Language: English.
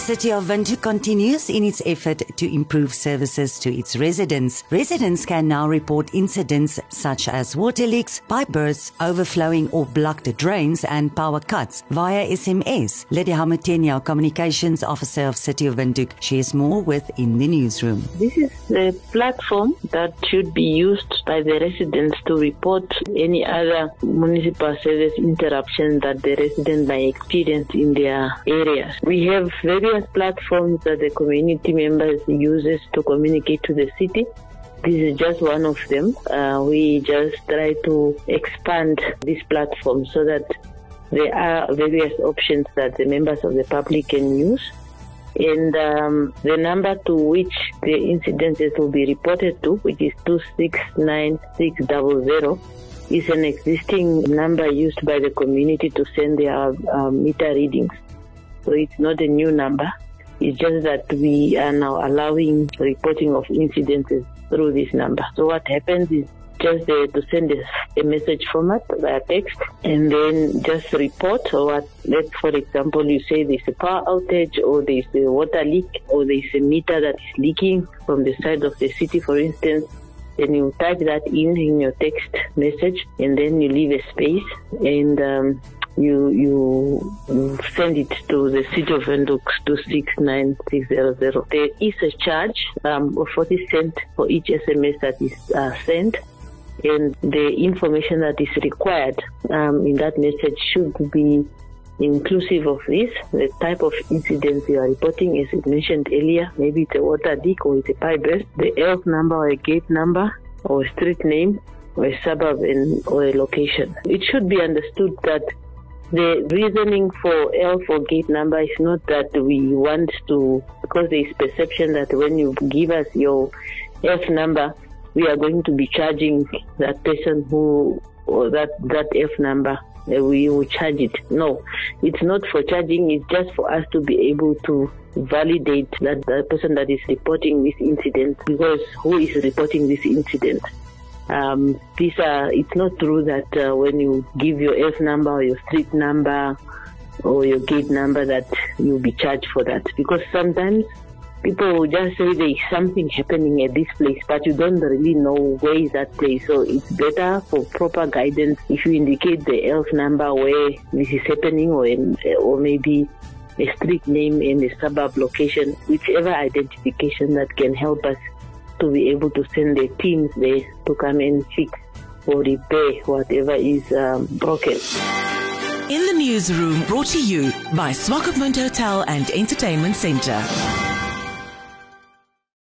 City of Windhoek continues in its effort to improve services to its residents. Residents can now report incidents such as water leaks, pipe bursts, overflowing or blocked drains and power cuts via SMS. Lydia Hamutenya, Communications Officer of City of Windhoek, shares more with In the Newsroom. This is the platform that should be used by the residents to report any other municipal service interruption that the resident may experience in their areas. We have various platforms that the community members uses to communicate to the city. This is just one of them. Uh, we just try to expand this platform so that there are various options that the members of the public can use. And um, the number to which the incidences will be reported to, which is 269600, is an existing number used by the community to send their uh, meter readings. So it's not a new number. It's just that we are now allowing reporting of incidences through this number. So what happens is just uh, to send a, a, message format via text and then just report or what let's for example you say there's a power outage or there's a water leak or there's a meter that is leaking from the side of the city for instance then you type that in in your text message and then you leave a space and um, you you send it to the city of Windhoek to 69600. There is a charge um, of 40 cents for each SMS that is uh, sent. And the information that is required um, in that message should be inclusive of this, the type of incident you are reporting, as mentioned earlier, maybe it's a water leak or it's a pipe burst, the erf number or a gate number or a street name or a suburb in, or a location. It should be understood that the reasoning for erf or gate number is not that we want to, because there is perception that when you give us your erf number, we are going to be charging that person who, or that, that erf number we will charge it. No, it's not for charging, it's just for us to be able to validate that the person that is reporting this incident because who is reporting this incident. Um, these are, it's not true that uh, when you give your erf number or your street number or your gate number that you'll be charged for that because sometimes people will just say there is something happening at this place, but you don't really know where is that place. So it's better for proper guidance if you indicate the erf number where this is happening or, in, or maybe a street name and a suburb location, whichever identification that can help us to be able to send the teams there to come and fix or repair whatever is um, broken. In the newsroom, brought to you by Swakopmund Hotel and Entertainment Centre.